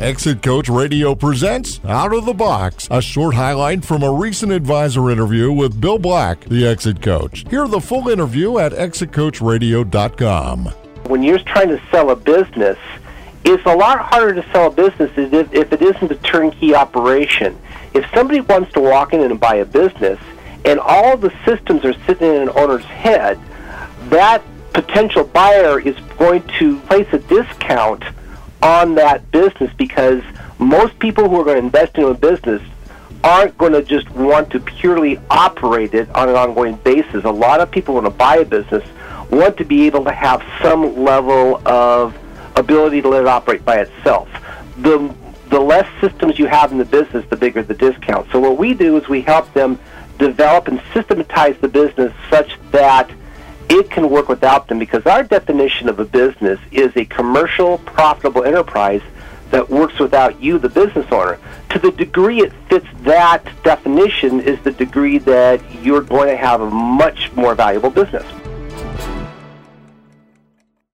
Exit Coach Radio presents Out of the Box, a short highlight from a recent advisor interview with Bill Black, the Exit Coach. Hear the full interview at exitcoachradio.com. When you're trying to sell a business, it's a lot harder to sell a business if, it isn't a turnkey operation. If somebody wants to walk in and buy a business, and all the systems are sitting in an owner's head, that potential buyer is going to place a discount on that business because most people who are going to invest in a business aren't going to just want to purely operate it on an ongoing basis. A lot of people want to buy a business want to be able to have some level of ability to let it operate by itself. The the less systems you have in the business, the bigger the discount. So what we do is we help them develop and systematize the business such that it can work without them because our definition of a business is a commercial, profitable enterprise that works without you, the business owner. To the degree it fits that definition is the degree that you're going to have a much more valuable business.